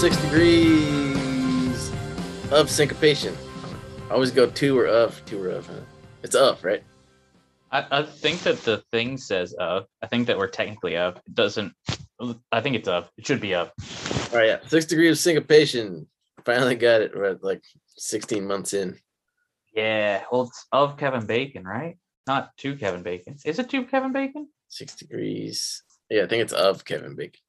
six degrees of syncopation. I always go two or of, two or of. Huh? It's of, right? I, I think that the thing says of. I think that we're technically of. It doesn't. I think it's of. It should be of. All right, yeah. Six degrees of syncopation. Finally got it. We're like 16 months in. Yeah. Well, it's of Kevin Bacon, right? Not to Kevin Bacon. Is it to Kevin Bacon? Six degrees. Yeah, I think it's of Kevin Bacon.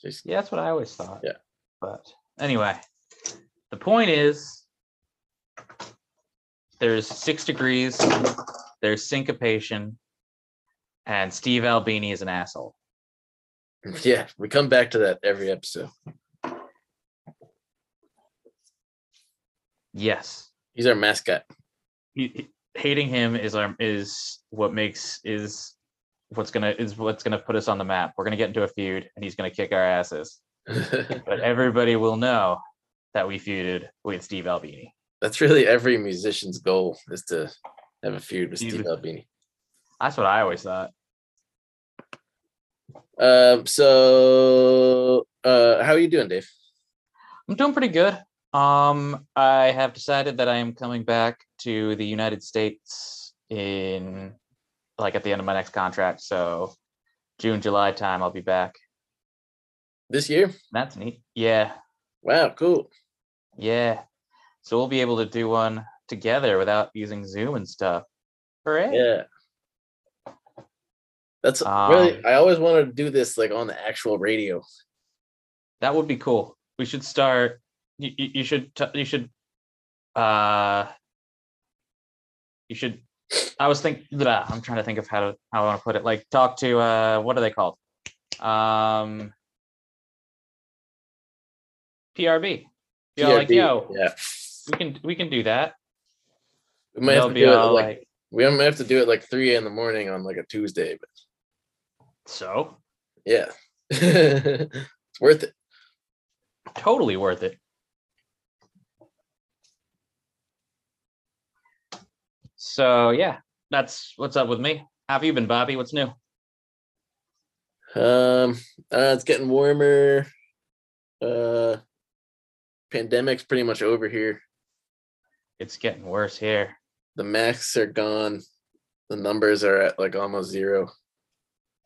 Just, Yeah, that's what I always thought. Yeah. But anyway, the point is there's six degrees, there's syncopation, and Steve Albini is an asshole. yeah, we come back to that every episode. Yes. He's our mascot. He, hating him is our is what makes is what's gonna is what's gonna put us on the map. We're gonna get into a feud and he's gonna kick our asses. But everybody will know that we feuded with Steve Albini. That's really every musician's goal is to have a feud with Steve Steve- Albini. That's what I always thought. Um, so uh how are you doing, Dave? I'm doing pretty good. Um, I have decided that I am coming back to the United States in like at the end of my next contract. So June, July time, I'll be back. This year? That's neat. Yeah, Wow, cool. yeah. So we'll be able to do one together without using Zoom and stuff. Hooray! Yeah. That's really Um, I always wanted to do this like on the actual radio. That would be cool. We should start. You, you, should. T- you should. Uh. You should. I was thinking I'm trying to think of how to how I want to put it. Like talk to. Uh. What are they called? Um. PRB. All like, yo, Yeah. we can we can do that. We might They'll have to be do it like, like, we might have to do it like three in the morning on like a Tuesday, but so yeah. it's worth it. totally worth it. So yeah, that's what's up with me. How have you been, Bobby? What's new? Um uh, it's getting warmer. Uh pandemic's pretty much over here. It's getting worse here. The masks are gone. The numbers are at like almost zero.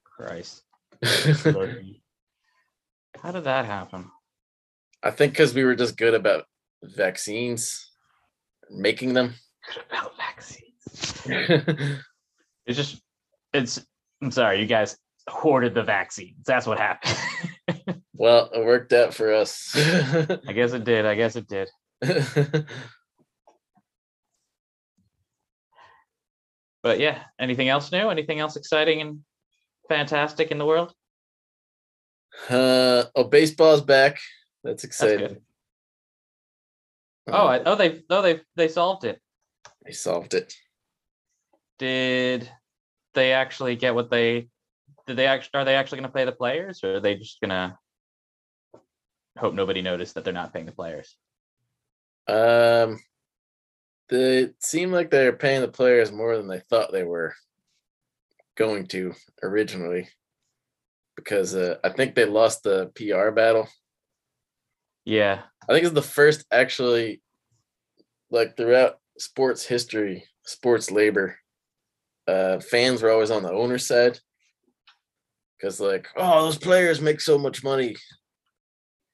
Christ. How did that happen? I think because we were just good about vaccines, making them. Good About vaccines. It's just it's I'm sorry, you guys hoarded the vaccines. That's what happened. well, it worked out for us. I guess it did. I guess it did. But yeah, anything else new? Anything else exciting and fantastic in the world? uh, oh, baseball's back. That's That's exciting. good. Oh, I, oh, they oh they they solved it. they solved it. Did they actually get what they did? They actually are they actually going to pay the players, or are they just going to hope nobody noticed that they're not paying the players? Um, they seem like they're paying the players more than they thought they were going to originally, because uh, I think they lost the PR battle. Yeah, I think it's the first actually, like throughout sports history, sports labor, uh, fans were always on the owner's side. Because like, oh, those players make so much money.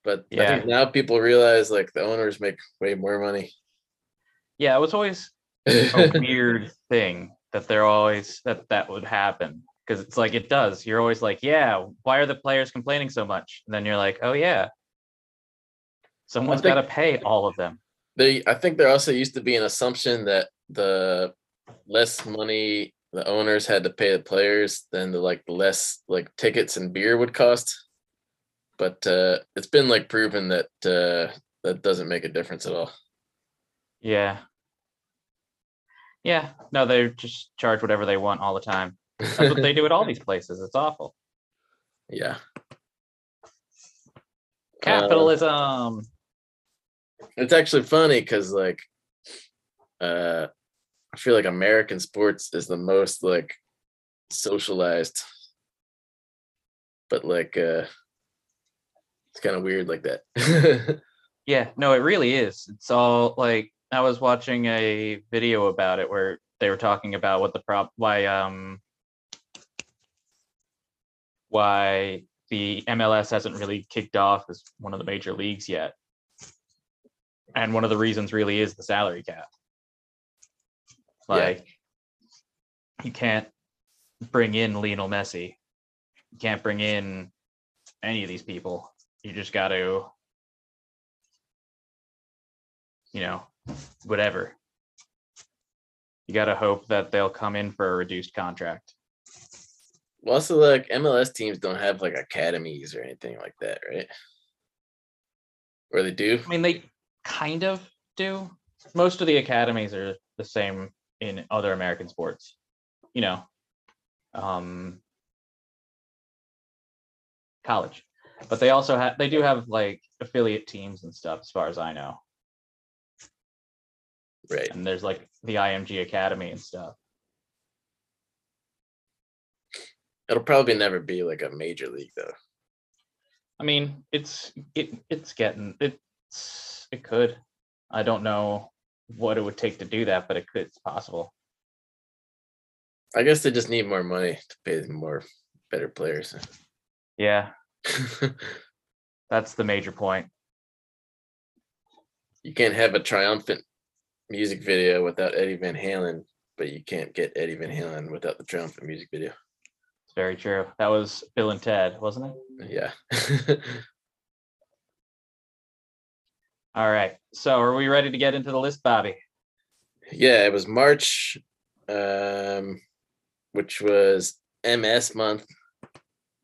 But I think now people realize like the owners make way more money. yeah. It was always a weird thing that they're always that that would happen because it's like it does. You're always like, yeah, why are the players complaining so much? And then you're like, oh yeah, someone's got to pay all of them. they I think there also used to be an assumption that the less money the owners had to pay the players then the like less like tickets and beer would cost. But uh it's been like proven that uh that doesn't make a difference at all. Yeah. Yeah. No, they just charge whatever they want all the time. That's what they do at all these places. It's awful. yeah. Capitalism. It's actually funny because like uh I feel like American sports is the most like socialized. But like uh It's kind of weird like that. Yeah, no, it really is. It's all like I was watching a video about it where they were talking about what the prop why um why the MLS hasn't really kicked off as one of the major leagues yet. And one of the reasons really is the salary cap. Yeah. Like you can't bring in Lionel Messi. You can't bring in any of these people. You just got to you know, whatever. You got to hope that they'll come in for a reduced contract. Well, also, like MLS teams don't have like academies or anything like that, right? Or they do? I mean, they kind of do. Most of the academies are the same in other American sports. You know, um, college, but they also have they do have like affiliate teams and stuff, as far as I know. Right. And there's like the IMG Academy and stuff. It'll probably never be like a major league though. I mean, it's it it's getting it's it could. I don't know what it would take to do that, but it could. It's possible. I guess they just need more money to pay more better players. Yeah, that's the major point. you can't have a triumphant music video without Eddie Van Halen, but you can't get Eddie Van Halen without the triumphant music video. It's very true. That was Bill and Ted, wasn't it? Yeah. All right. So, are we ready to get into the list, Bobby? yeah, it was March, um, which was MS month.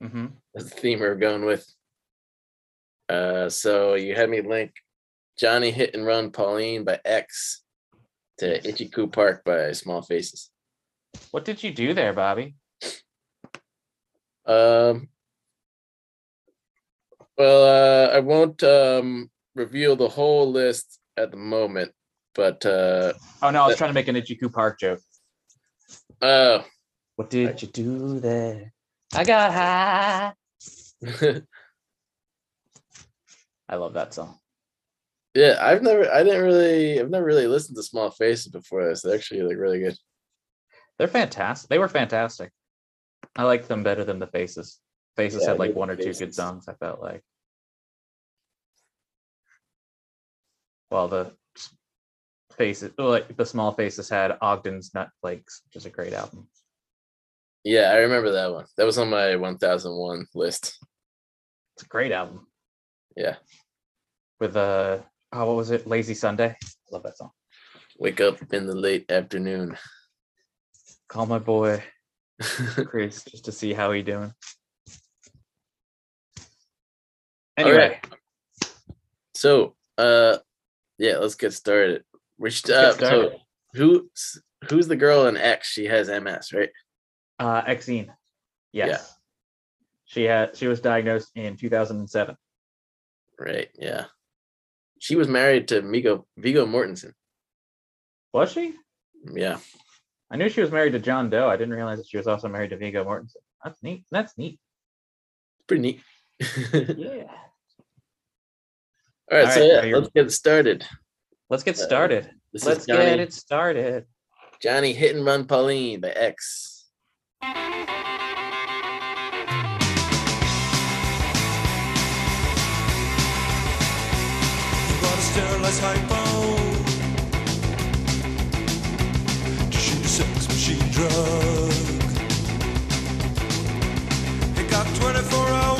Mm-hmm. That's the theme we're going with. Uh, so you had me link Johny Hit and Run Paulene by X to Itchycoo Park by Small Faces. What did you do there, Bobby? Um, well, uh, I won't um, reveal the whole list at the moment, but uh, Oh no, I was That- trying to make an Itchycoo Park joke. uh, What did you do there? I got high. I love that song. yeah, I've never, I didn't really, I've never really listened to Small Faces before this. They're actually like really good. They're fantastic. They were fantastic. I like them better than the Faces. Faces Yeah, had like one The or two good songs. I felt like. Well, the Faces, like the Small Faces had Ogden's Nut Flakes, which is a great album. Yeah, I remember that one. That was on my 1001 list. It's a great album Yeah, with uh oh what was it? Lazy Sunday. Love that song. wake up in the late afternoon. Call my boy Chris just to see how he doing. Anyway, right. so, uh, yeah, let's get started. We should, uh, started. so who's who's the girl in X? She has MS, right? uh Exene. Yes. Yeah. She had she was diagnosed in 2007. Right. Yeah. She was married to Migo Viggo Mortensen. Was she? Yeah. I knew she was married to John Doe. I didn't realize that she was also married to Viggo Mortensen. That's neat. That's neat. Pretty neat. Yeah. All right, All so right, yeah, let's get started. Let's get Uh, started. This Let's Johnny, get it started. Johny Hit and Run Paulene by X. You bought a sterilized hypo to shoot a sex machine drug. It got 24 hours.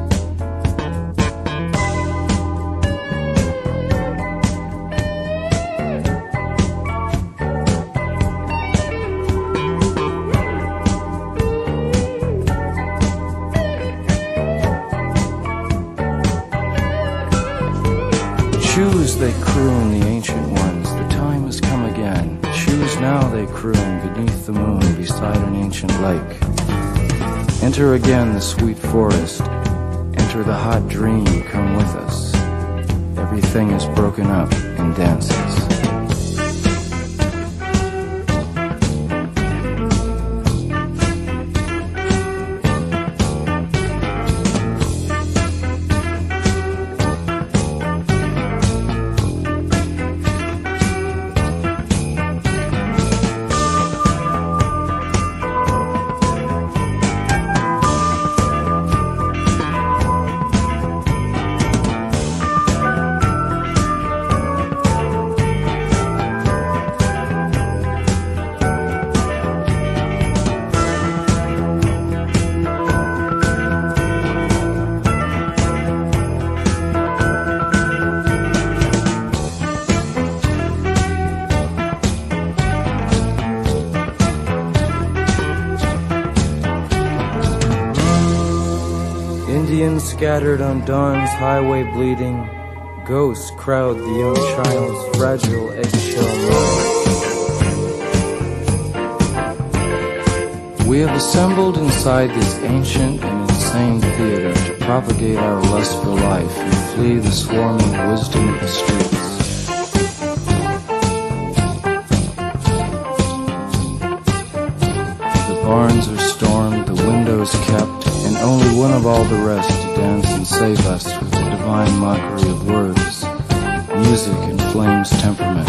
They croon, the ancient ones, the time has come again. Choose now, they croon, beneath the moon, beside an ancient lake. Enter again the sweet forest, enter the hot dream, come with us. Everything is broken up and dances. Scattered on dawn's highway bleeding. Ghosts crowd the young child's fragile eggshell mind. We have assembled inside this ancient and insane theater to propagate our lust for life and flee the swarming wisdom of the streets. The barns are stormed, the windows kept, and only one of all the rest save us with the divine mockery of words, music, and flames temperament.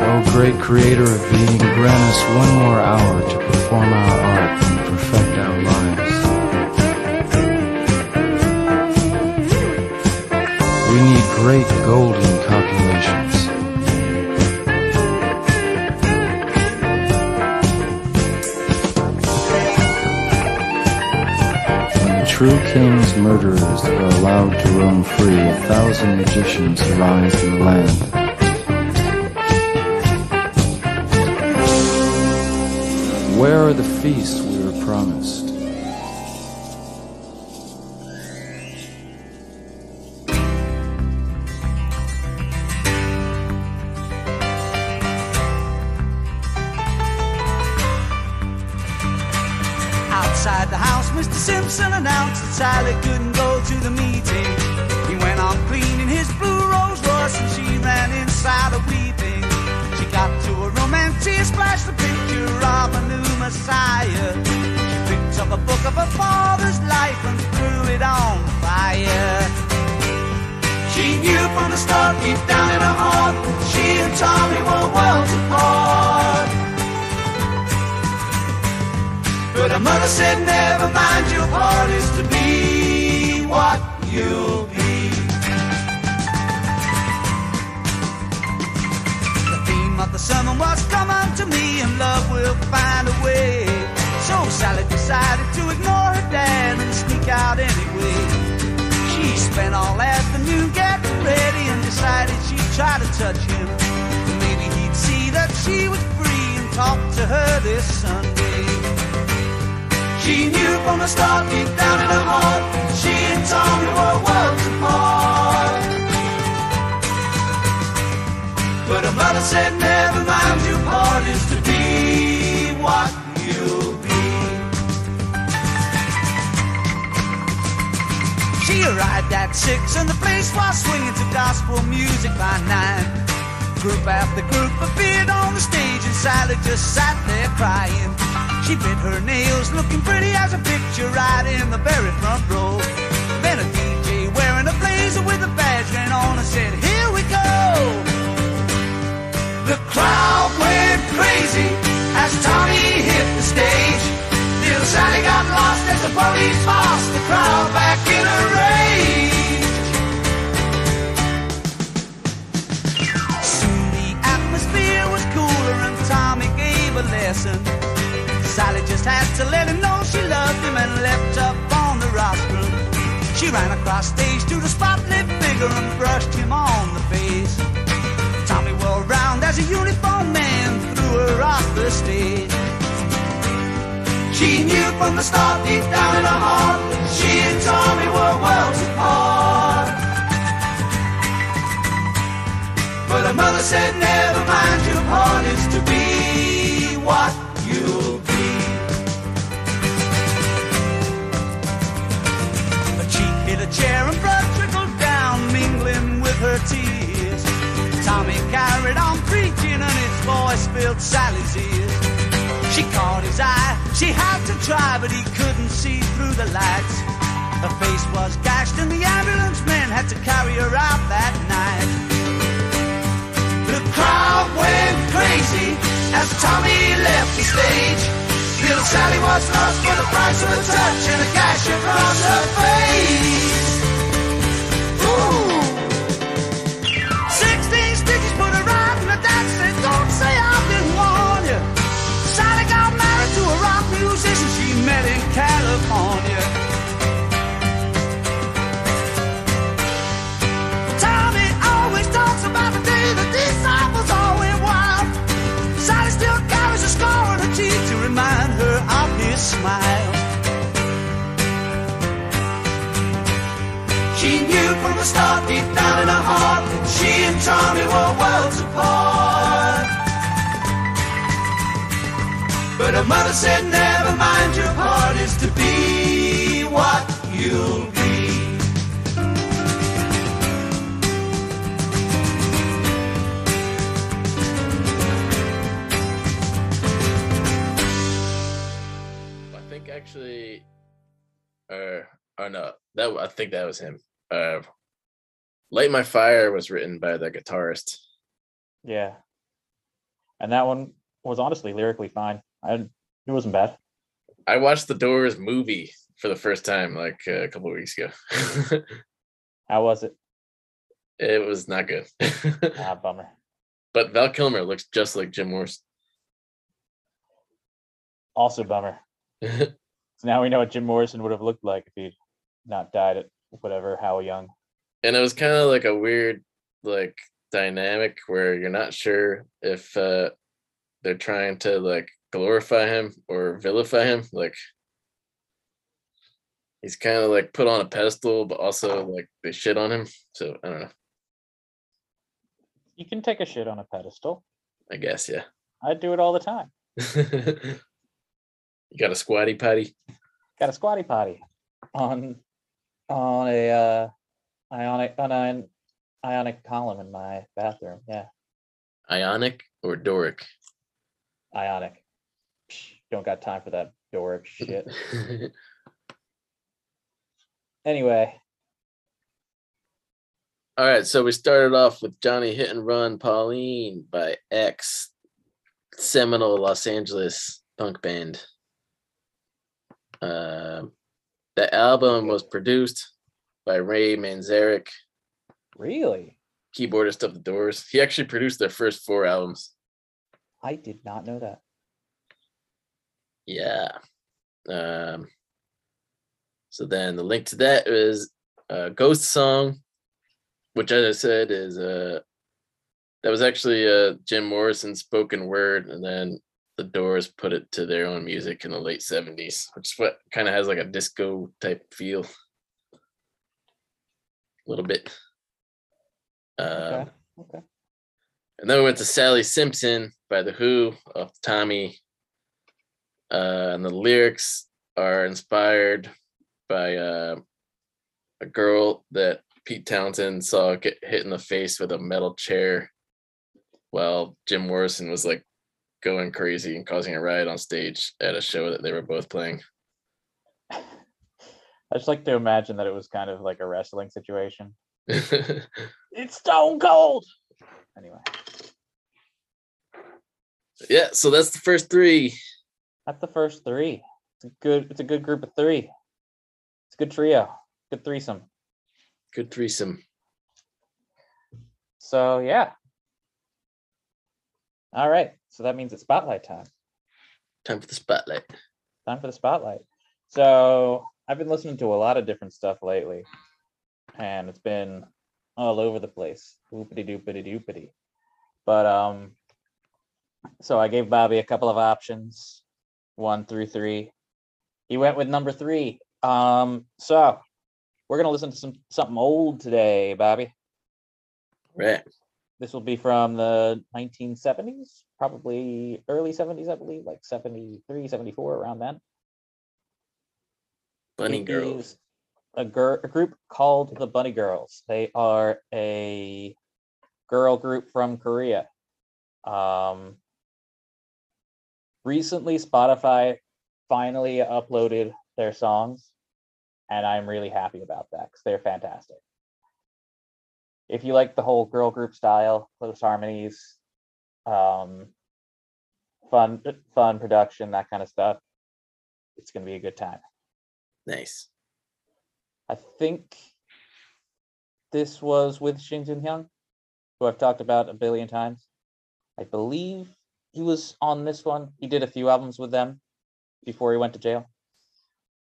O great creator We need great golden copulations. When the true king's murderers are allowed to roam free, a thousand magicians arise in the land. Where are the feasts we were promised? But said, never mind, your part is to be what you'll be. She arrived at six and the place was swinging to gospel music by nine. Group after group appeared on the stage and Sally just sat there crying. She bit her nails, looking pretty as a picture right in the very front row. Then a DJ wearing a blazer with a badge ran on and said. The crowd went crazy as Tommy hit the stage. Little Sally got lost as the police lost the crowd back in a rage. Soon the atmosphere was cooler and Tommy gave a lesson. Sally just had to let him know she loved him and leapt up on the rostrum. She ran across stage to the spotlit figure and brushed him on the face. Tommy whirled round as a uniformed man threw her off the stage. She knew from the start, deep down in her heart, she and Tommy were worlds apart. But her mother said, never mind, your part is to be what you'll be. A cheek hit a chair and carried on preaching and his voice filled Sally's ears. She caught his eye, she had to try, but he couldn't see through the lights. Her face was gashed and the ambulance men had to carry her out that night. The crowd went crazy as Tommy left the stage. Little Sally was lost for the price of a touch and a gash across her face. Start, deep down in her heart, she and Tommy were worlds apart. But her mother said, never mind, your part is to be what you'll be. I think actually, uh, oh no, that I think that was him. Uh, "Light My Fire" was written by the guitarist. Yeah. And that one was honestly lyrically fine. I it wasn't bad. I watched the Doors movie for the first time like uh, a couple weeks ago. How was it? it was not good, Ah, bummer. but Val Kilmer looks just like Jim Morrison. Also bummer. So now we know what Jim Morrison would have looked like if he'd not died at whatever how young. And it was kind of like a weird like dynamic where you're not sure if uh they're trying to like glorify him or vilify him like he's kind of like put on a pedestal but also like they shit on him so i don't know You can take a shit on a pedestal. i guess yeah I do it all the time. you got a squatty potty Got a squatty potty on on a uh ionic on an ionic column in my bathroom. Yeah. ionic or doric Ionic. Psh, Don't got time for that Doric shit. Anyway, All right, so we started off with Johny Hit and Run Paulene by X, seminal Los Angeles punk band. Um, the album was produced by Ray Manzarek, really, keyboardist of the Doors. He actually produced their first four albums. I did not know that. Yeah. Um, so then the link to that is a Ghost Song, which as I said is uh that was actually uh Jim Morrison spoken word, and then the Doors put it to their own music in the late 70s, which is what kind of has like a disco type feel. A little bit. Um, Okay. Okay. and then we went to Sally Simpson by The Who of Tommy. Uh, and the lyrics are inspired by uh, a girl that Pete Townshend saw get hit in the face with a metal chair while Jim Morrison was like going crazy and causing a riot on stage at a show that they were both playing. I just like to imagine that it was kind of like a wrestling situation. It's stone cold. Anyway, yeah, so that's the first three. that's the first three. It's a good. It's a good group of three. It's a good trio. Good threesome. Good threesome. So yeah. All right. So that means it's spotlight time. Time for the spotlight. Time for the spotlight. So I've been listening to a lot of different stuff lately, and it's been all over the place. Whoopity doopity doopity. But um, so I gave Bobby a couple of options, one through three. He went with number three. Um, so we're gonna listen to some something old today, Bobby. Right. This will be from the 1970s, probably early 70s, I believe, like 73, 74, around then. Bunny Girls. A, gir- a group called the Bunny Girls. They are a girl group from Korea. Um, recently, Spotify finally uploaded their songs, and I'm really happy about that because they're fantastic. If you like the whole girl group style, close harmonies, um, fun, fun production, that kind of stuff, it's gonna be a good time. Nice. I think this was with Shin Joong Hyun, who I've talked about a billion times. I believe he was on this one. He did a few albums with them before he went to jail.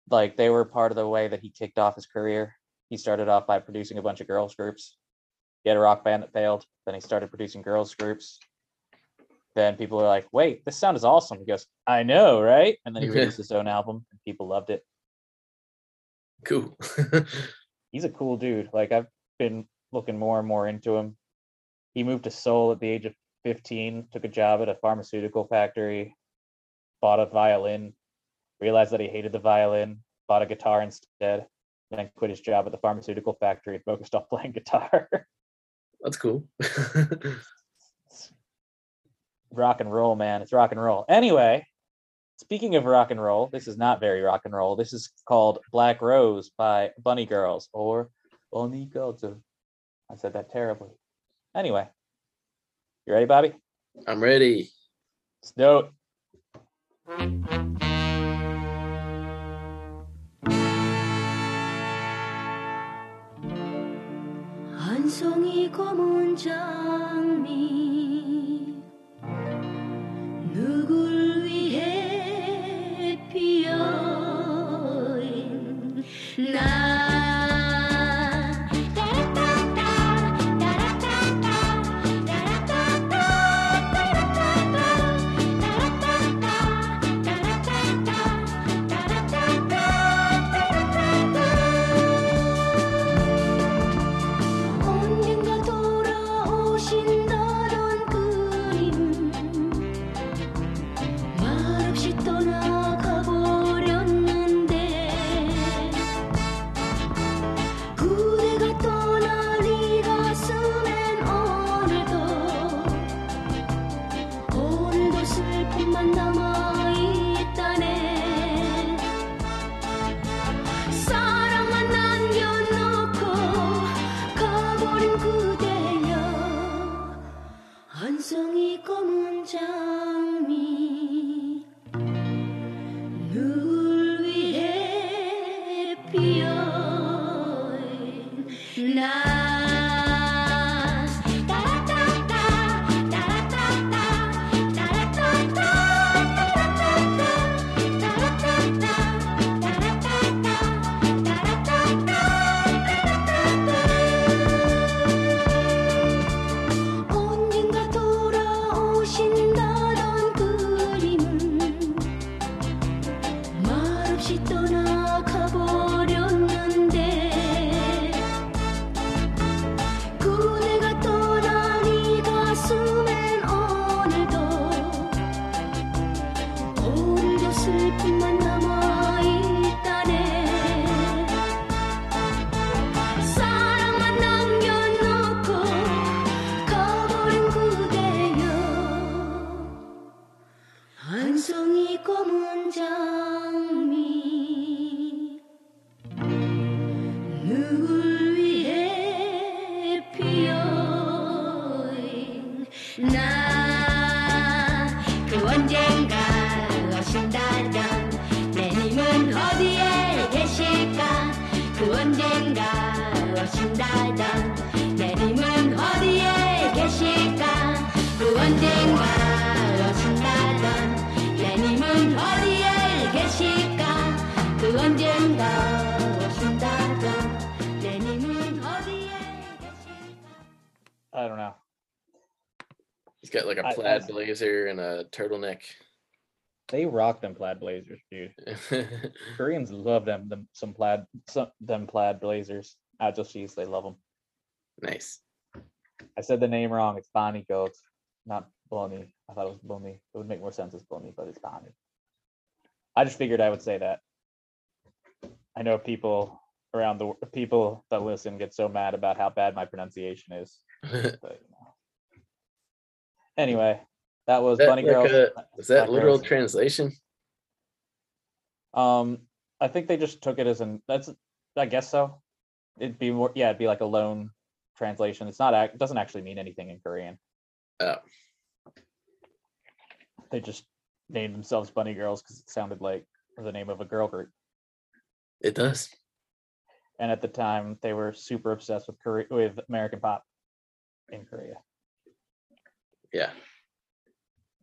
Like they were part of the way that he kicked off his career. He started off by producing a bunch of girls groups. He had a rock band that failed. Then he started producing girls groups. Then people were like, "Wait, this sound is awesome." He goes, "I know, right?" And then he released his own album, and people loved it. Cool. he's a cool dude. Like I've been looking more and more into him. He moved to Seoul at the age of 15, took a job at a pharmaceutical factory, bought a violin, realized that he hated the violin, bought a guitar instead, then quit his job at the pharmaceutical factory and focused on playing guitar. That's cool. rock and roll, man. It's rock and roll. Anyway, speaking of rock and roll, this is not very rock and roll. This is called Black Rose by Bunny Girls or Bunny Girls. I said that terribly. Anyway, you ready, Bobby? I'm ready. Let's do it. 한 송이 검은 장미 come on down. Got like a I- plaid I- blazer and a turtleneck. They rock them plaid blazers, dude. Koreans love them, them some plaid, some them plaid blazers. Out just cheese, they love them. nice. I said the name wrong. It's Bonnie Goat, not Bonnie. I thought it was Bonnie. It would make more sense as Bonnie, but it's Bonnie. I just figured I would say that. I know people around the wor- people that listen get so mad about how bad my pronunciation is. But. Anyway, that was Bunny Girls. Is that Black literal translation? Um, I think they just took it as an that's I guess so. It'd be more yeah, it'd be like a loan translation. It's not act it doesn't actually mean anything in Korean. Oh. They just named themselves Bunny Girls because it sounded like the name of a girl group. It does. And at the time they were super obsessed with Korea with American pop in Korea. Yeah.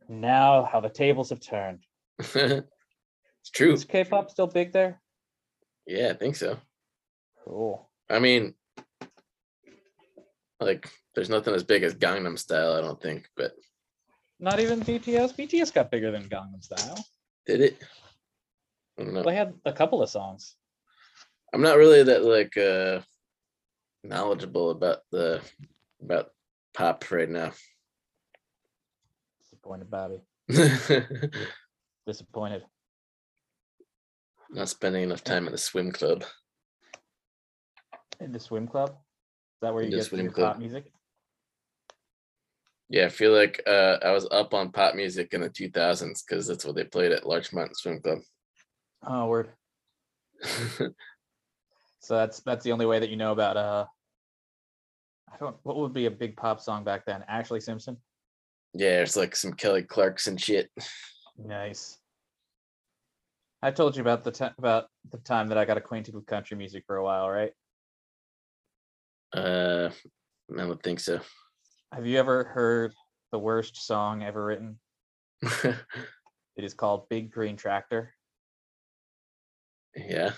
Now how the tables have turned. it's true. Is K-pop still big there? Yeah, I think so. Cool. I mean, like, there's nothing as big as Gangnam Style, I don't think, but Not even BTS. BTS got bigger than Gangnam Style. did it? I don't know. They had a couple of songs. I'm not really that like uh knowledgeable about the about pop right now. Disappointed, Bobby. Disappointed. not spending enough time at the swim club. In the swim club? Is that where you get swim club. pop music? Yeah, I feel like uh I was up on pop music in the 2000s because that's what they played at Larchmont Swim Club. Oh, word. So that's that's the only way that you know about uh I don't what would be a big pop song back then? Ashlee Simpson? Yeah, it's like some Kelly Clarkson shit. Nice. I told you about the time about the time that I got acquainted with country music for a while, right? Uh I don't think so. Have you ever heard the worst song ever written? It is called Big Green Tractor. yeah.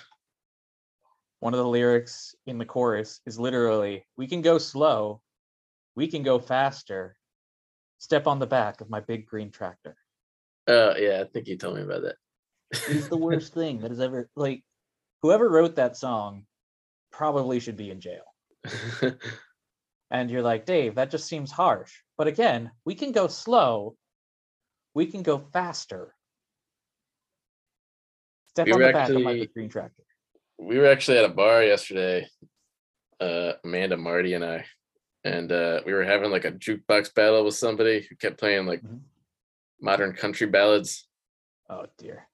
one of the lyrics in the chorus is literally we can go slow we can go faster step on the back of my big green tractor. Oh yeah, I think you told me about that. it's the worst thing that has ever like whoever wrote that song probably should be in jail. And you're like dave that just seems harsh. But again we can go slow. We can go faster. Step We on the back of my big green tractor. we were actually at a bar yesterday, uh, Amanda, Marty, and I, and uh, we were having like a jukebox battle with somebody who kept playing like Mhm. modern country ballads. oh dear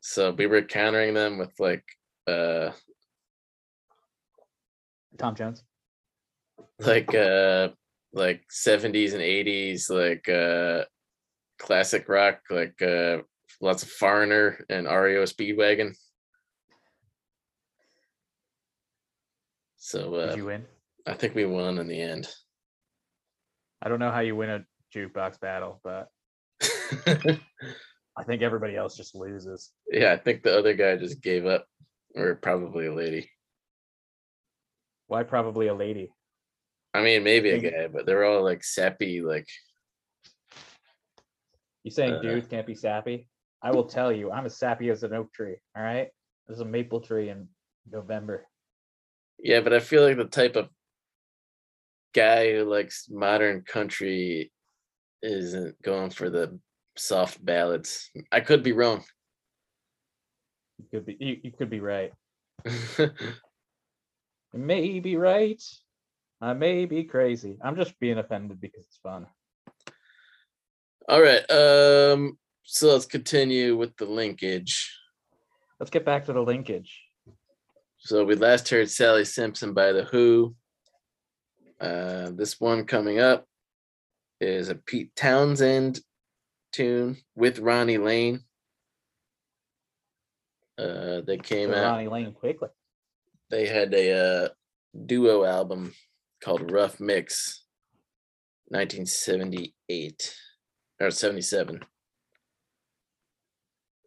So we were countering them with like uh tom jones like uh like 70s and 80s like uh classic rock like uh lots of foreigner and REO Speedwagon. So did uh, you win I think we won in the end. I don't know how you win a jukebox battle, but I think everybody else just loses. yeah, I think the other guy just gave up, or probably a lady. Why probably a lady? I mean, maybe a guy, but they're all like sappy, like You saying Uh, dudes can't be sappy? I will tell you, I'm as sappy as an oak tree. All right. There's a maple tree in November. yeah. But I feel like the type of guy who likes modern country isn't going for the soft ballads. I could be wrong. You could be you, you could be right. May be right. I may be crazy. I'm just being offended because it's fun. all right. Um. So let's continue with the linkage. Let's get back to the linkage. So we last heard Sally Simpson by The Who. Uh, this one coming up is a Pete Townshend tune with Ronnie Lane. Uh, they came So out. Ronnie Lane quickly. They had a uh, duo album called Rough Mix, 1978 or 77.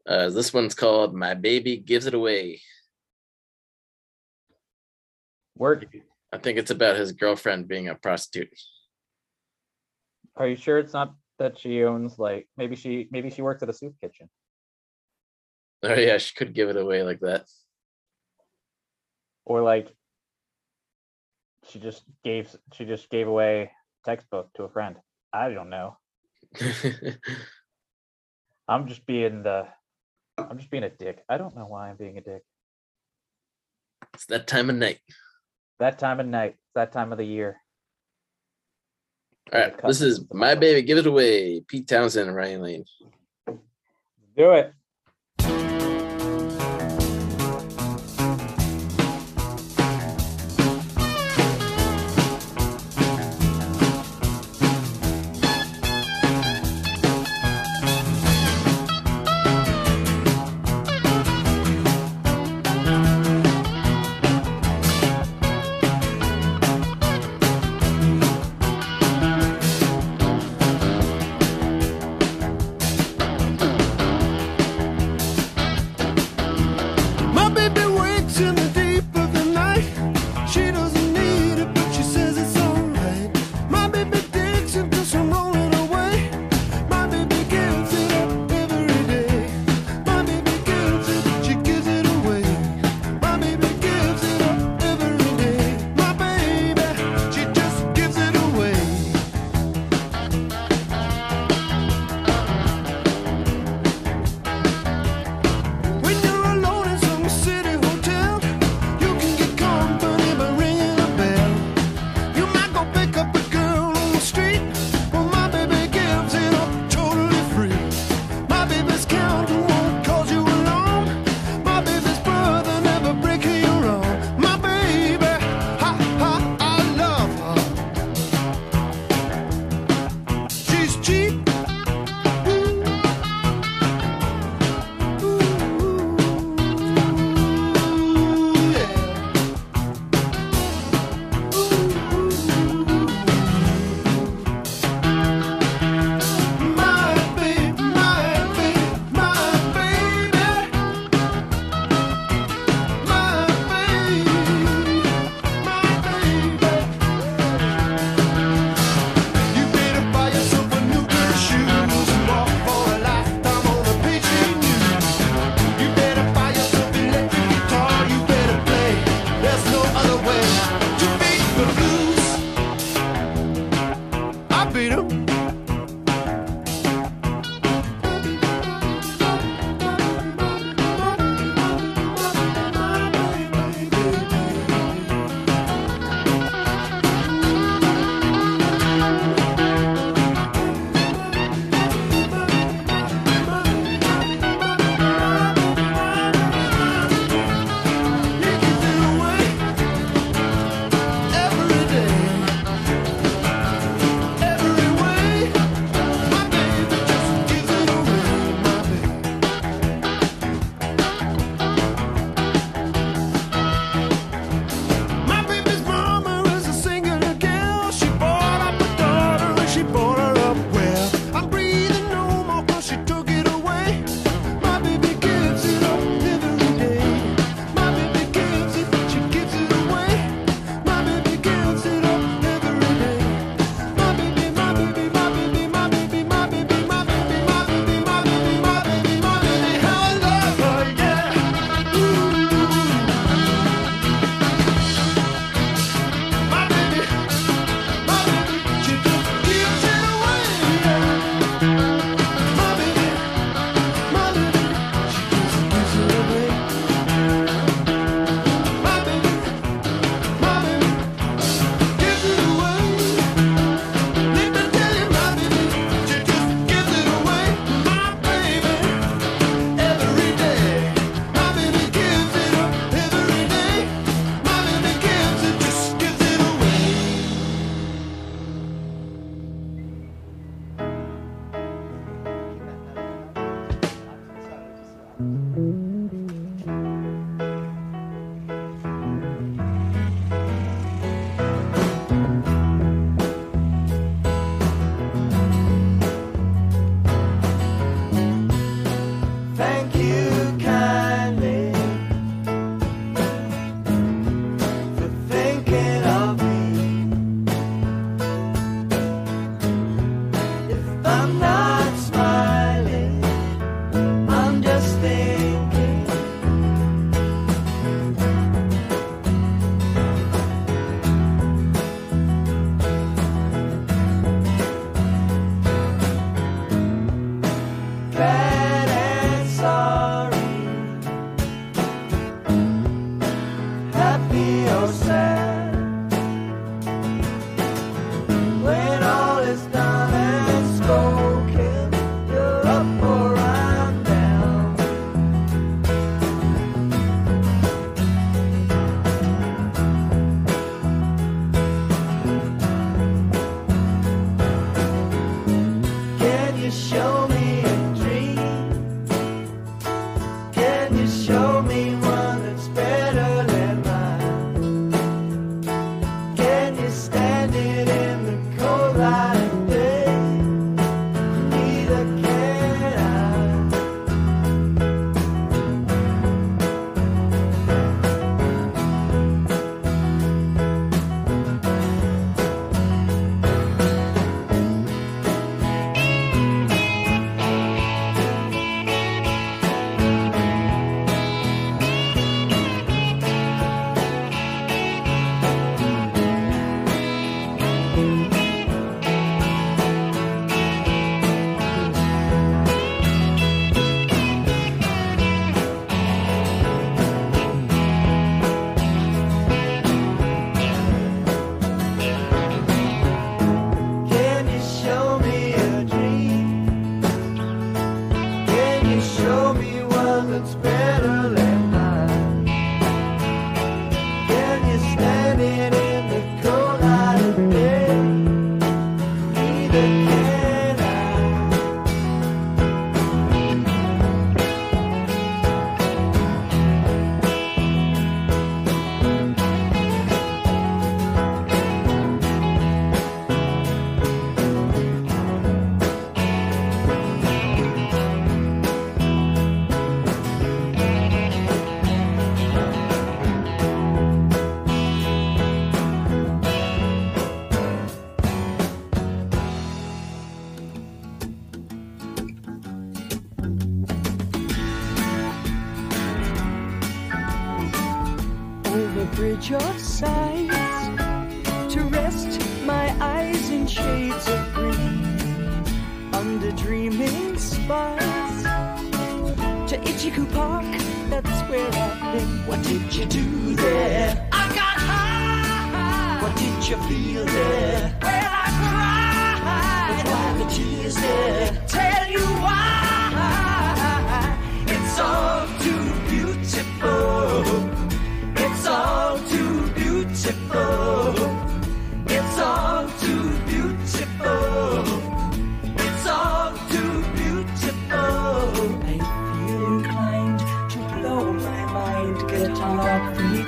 Uh, this one's called My Baby Gives It Away. Word. I think it's about his girlfriend being a prostitute. Are you sure it's not that she owns like maybe she maybe she works at a soup kitchen? Oh yeah, she could give it away like that. Or like she just gave she just gave away textbook to a friend. I don't know. I'm just being the I'm just being a dick. I don't know why I'm being a dick. it's that time of night. That time of night, that time of the year. All right, this is My. Baby Give It Away. Pete Townshend and Ryan Lane. Do it.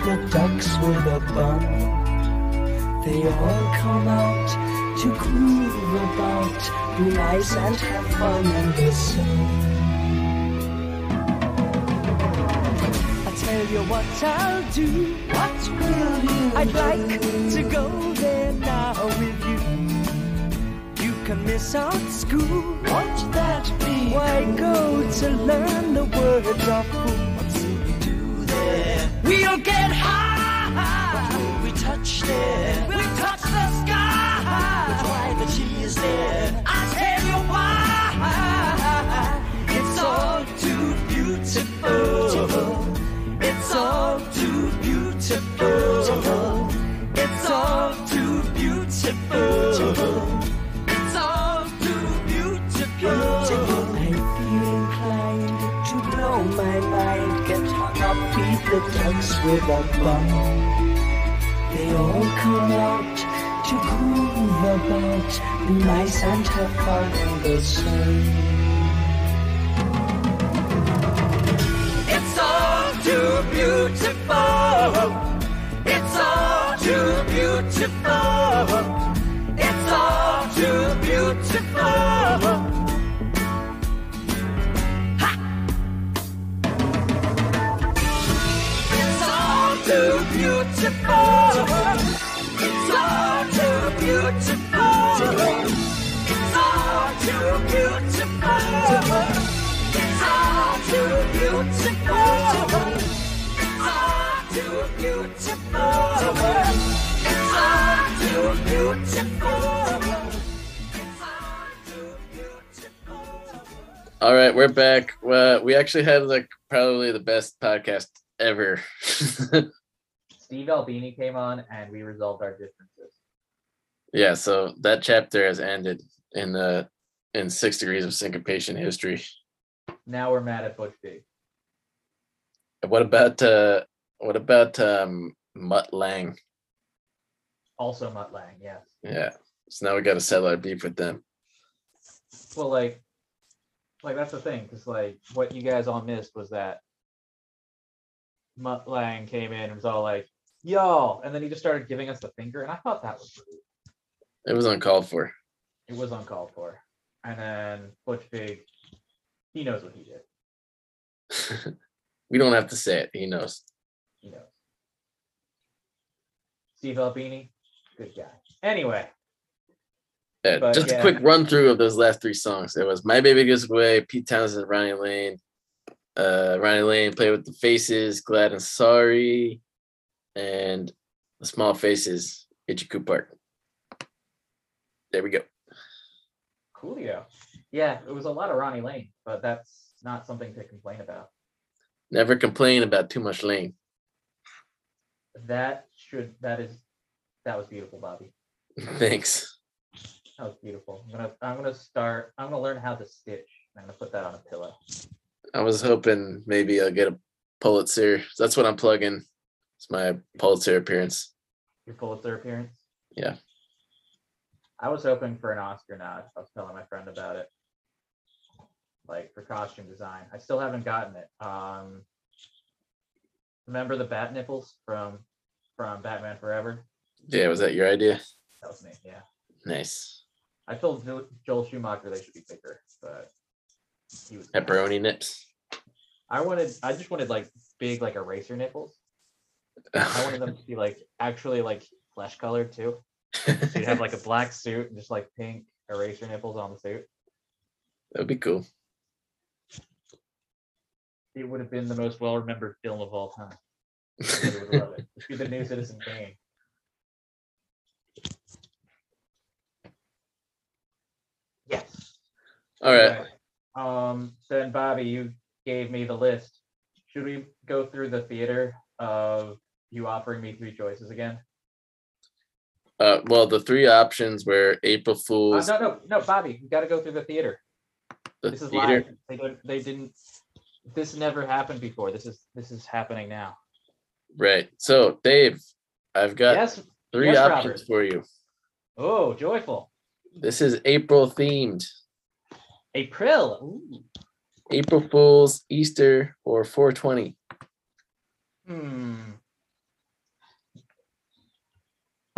The ducks with a bun. They all come out to groove about, be nice and have fun in the sun. You what I'll do. What will you I'd like to go there now with you. You can miss out school. Won't that be? Why go to learn the words of fool? What will we do there? We'll get high. What will we touch there? We'll touch the sky. But why the cheese there? Ducks with a bun. They all come out to groove about, nice and have in the sun. It's all too beautiful. It's all too beautiful. It's all too beautiful. Beautiful. Too beautiful. Too beautiful. Too beautiful. Too beautiful. Too beautiful. All right, we're back. Uh, we actually had like probably the best podcast ever. Steve Albini came on and we resolved our differences. Yeah, so that chapter has ended in the in six degrees of syncopation history. Now we're mad at Butch Vig. What about uh what about um Mutt Lange? Also Mutt Lange, yes. Yeah. So now we gotta settle our beef with them. Well, like, like that's the thing, because like what you guys all missed was that Mutt Lange came in and was all like, "Yo," and then he just started giving us the finger, and I thought that was rude. It was uncalled for. It was uncalled for. And then Butch Vig, he knows what he did. we don't have to say it. He knows. He knows. Steve Albini, good guy. Anyway, Yeah, But just yeah. a quick run through of those last three songs. It was My Baby Goes Away, Pete Townshend, Ronnie Lane. Uh, Ronnie Lane, Play with the Faces, Glad and Sorry, and The Small Faces, Itchy Park. There we go. Coolio. Yeah, it was a lot of Ronnie Lane, but that's not something to complain about. Never complain about too much lane. That should that is that was beautiful, Bobby. Thanks. That was beautiful. I'm gonna I'm gonna start. I'm gonna learn how to stitch. I'm gonna put that on a pillow. I was hoping maybe I'll get a Pulitzer. That's what I'm plugging. It's my Pulitzer appearance. Your Pulitzer appearance. Yeah. I was hoping for an Oscar nod. I was telling my friend about it. Like for costume design. I still haven't gotten it. Um remember the bat nipples from from Batman Forever? Yeah, was that your idea? That was me, yeah. Nice. I told Joel Schumacher they should be bigger, but he was Pepperoni nips. I wanted I just wanted like big like eraser nipples. I wanted them to be like actually like flesh colored too. So you'd have like a black suit and just like pink eraser nipples on the suit. That'd be cool. It would have been the most well remembered film of all time. Everybody would love it. It'd be the new Citizen Kane. Yes. All right. Um, then Bobby, you gave me the list. Should we go through the theater of you offering me three choices again? Uh, well, the three options were April Uh, Fools, no, no, no, Bobby, you got to go through the theater. the This is theater. live. They don't. They didn't. This never happened before. This is this is happening now. Right. So, Dave, I've got yes. three yes, options Robert. for you. Oh, joyful. This is April themed. April. Ooh. April Fools, Easter, or 420.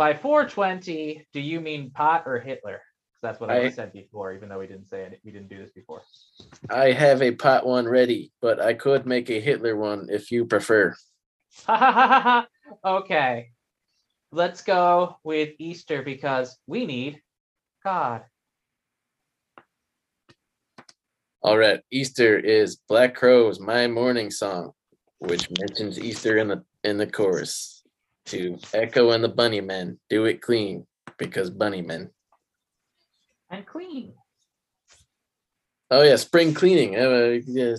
By 420, do you mean pot or Hitler? that's what I, I- said before, even though we didn't say it. We didn't do this before. I have a pot one ready, but I could make a Hitler one if you prefer. okay. Let's go with Easter because we need God. All right. Easter is Black Crowes, My Morning Song, which mentions Easter in the in the chorus. To Echo and the Bunnymen, do it clean because Bunny Men. And clean. Oh yeah, spring cleaning. Uh, yeah,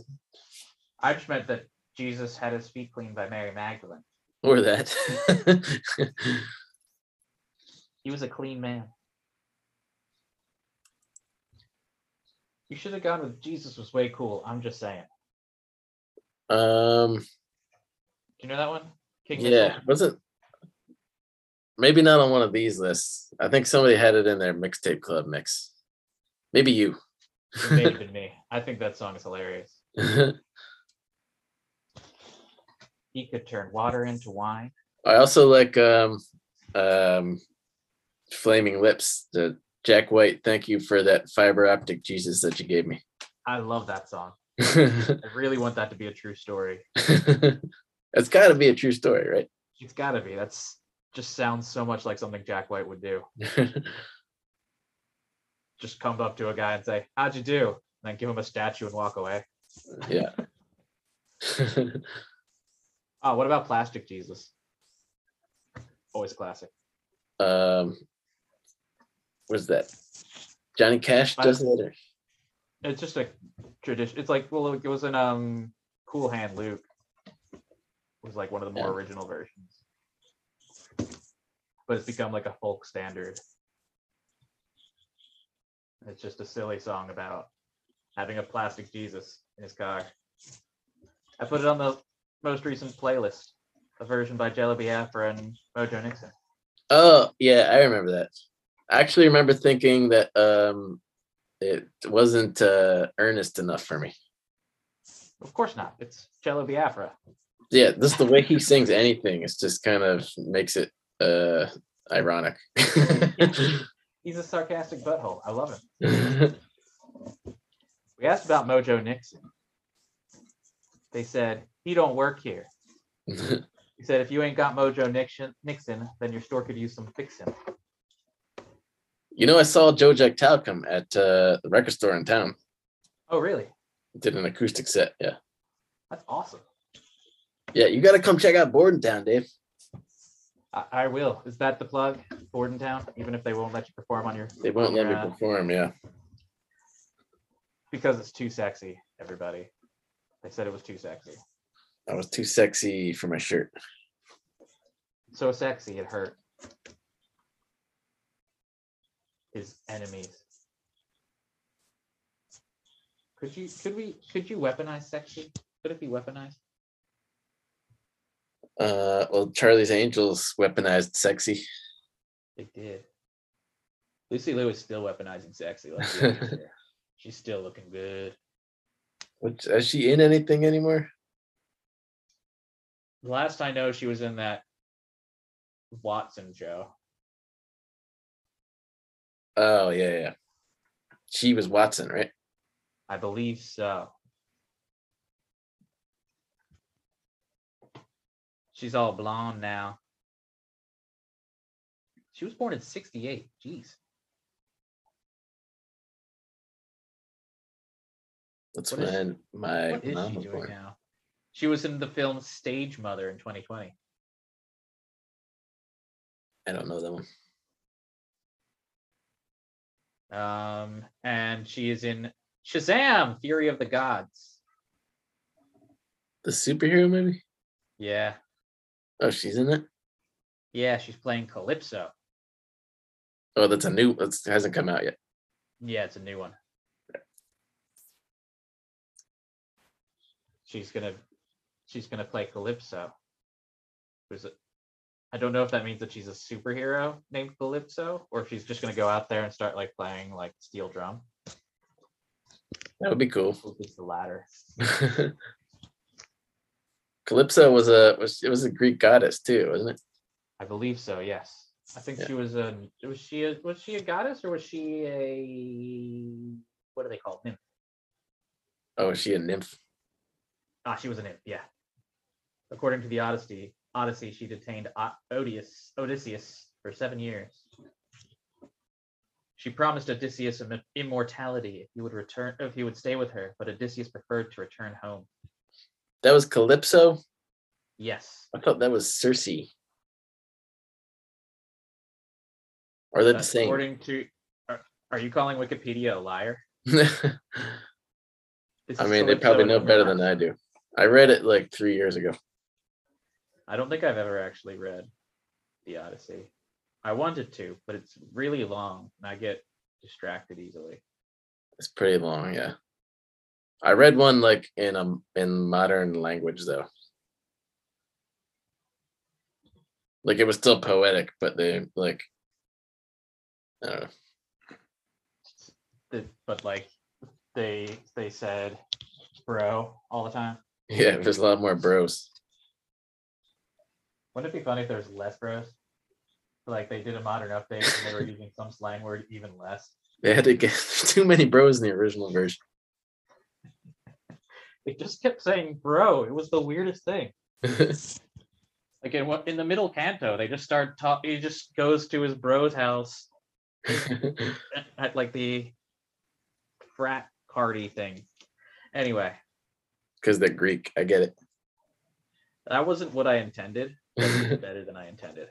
I just meant that Jesus had his feet cleaned by Mary Magdalene. or that. He was a clean man. You should have gone with Jesus was way cool. I'm just saying. um. Do you know that one? King Yeah, Missile? wasn't maybe not on one of these lists. I think somebody had it in their mixtape club mix. Maybe you. It may have been me. I think that song is hilarious. He could turn water into wine. I also like um um Flaming Lips, the Jack White. Thank you for that fiber optic Jesus that you gave me. I love that song. I really want that to be a true story. it's got to be a true story, right? It's got to be. That's just sounds so much like something Jack White would do. Just come up to a guy and say, "How'd you do?" And then give him a statue and walk away. yeah. Oh, what about Plastic Jesus? Always classic. um, what's that? Johnny Cash does that, or It's just a tradition. It's like well, it was in um Cool Hand Luke. Was like one of the more Yeah. original versions. But it's become like a folk standard. It's just a silly song about having a plastic Jesus in his car. I put it on the most recent playlist, a version by Jello Biafra and Mojo Nixon. Oh yeah, I remember that. I actually remember thinking that um it wasn't uh earnest enough for me. Of course not. It's Jello Biafra. Yeah, just the way he sings anything, it's just kind of makes it uh ironic. He's a sarcastic butthole. I love him. We asked about Mojo Nixon. They said he don't work here. He said if you ain't got Mojo Nixon, Nixon, then your store could use some fixing. you know, I saw Joe Jack Talcum at uh, the record store in town. Oh, really? Did an acoustic set. Yeah. That's awesome. Yeah, you gotta come check out Bordentown, Dave. I, I will. Is that the plug? Bordentown, even if they won't let you perform on your They won't let me Yeah. perform, yeah. because it's too sexy. Everybody, they said it was too sexy. I was too sexy for my shirt. So sexy it hurt. His enemies. Could you? Could we? Could you weaponize sexy? Could it be weaponized? Uh well Charlie's Angels weaponized sexy. They did. Lucy Liu is still weaponizing sexy. Let's be honest here. She's still looking good. Which is she in anything anymore? The last I know, she was in that Watson show. Oh yeah, yeah. She was Watson, right? I believe so. She's all blonde now. She was born in 68. Jeez. That's What when my What is mom she was doing born. now? She was in the film Stage Mother in 2020. I don't know that one. Um, and she is in Shazam! Fury of the Gods. The superhero movie? Yeah. Oh, she's in it? Yeah, she's playing Calypso. Oh, that's a new that hasn't come out yet. Yeah, it's a new one. She's gonna she's gonna play Calypso. Who's it? I don't know if that means that she's a superhero named Calypso, or if she's just gonna go out there and start like playing like steel drum. That would be cool. It's the latter. Calypso was a was it was a Greek goddess too, wasn't it? I believe so. Yes, I think Yeah. she was a was she a was she a goddess or was she a what are they called? Nymph. Oh, was she a nymph? Ah, she was a nymph. Yeah. According to the Odyssey, Odyssey, she detained O- Odious, Odysseus for seven years. She promised Odysseus immortality if he would return, if he would stay with her, but Odysseus preferred to return home. That was Calypso? Yes, I thought that was Circe. Are they're the same. according to. Are, are you calling Wikipedia a liar? I mean, they probably know better than I do. I read it like three years ago. I don't think I've ever actually read the Odyssey. I wanted to, but it's really long, and I get distracted easily. It's pretty long, yeah. I read one like in a in modern language though. Like it was still poetic, but they like I don't know. but like they they said bro all the time. Yeah, there's a lot more bros. Wouldn't it be funny if there was less bros? Like they did a modern update and they were using some slang word even less. They had to get too many bros in the original version. They just kept saying bro. It was the weirdest thing. Like in what in the middle canto, they just start talk. He just goes to his bro's house at, at like the frat party thing. Anyway, Because they're Greek. I get it. that wasn't what I intended. but it was it. better than I intended.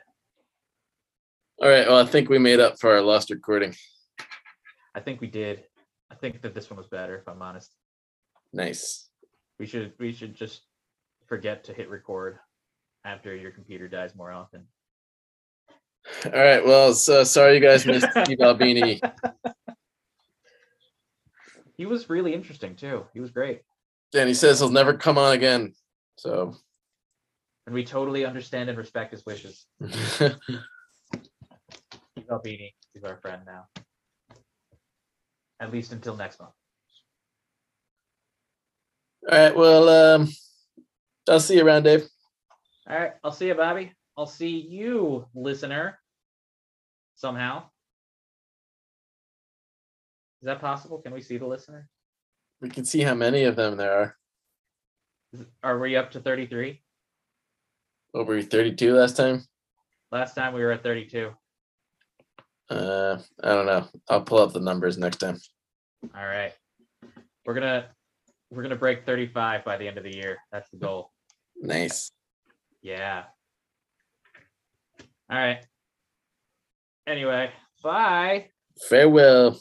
All right. Well, I think we made up for our lost recording. I think we did. I think that this one was better, if I'm honest. Nice. We should we should just forget to hit record after your computer dies more often. All right. Well, so sorry you guys missed Steve Albini. He was really interesting too. He was great. And he says he'll never come on again. So And we totally understand and respect his wishes. Steve Albini is our friend now. At least until next month. Right. Well, um, I'll see you around, Dave. All right. I'll see you, Bobby. I'll see you, listener. Somehow. Is that possible? Can we see the listener? We can see how many of them there are. Are we up to 33? What were you 32 last time? Last time we were at 32. Uh, I don't know. I'll pull up the numbers next time. All right. We're gonna we're gonna break 35 by the end of the year. That's the goal. Nice. Yeah. All right. Anyway, bye. Farewell.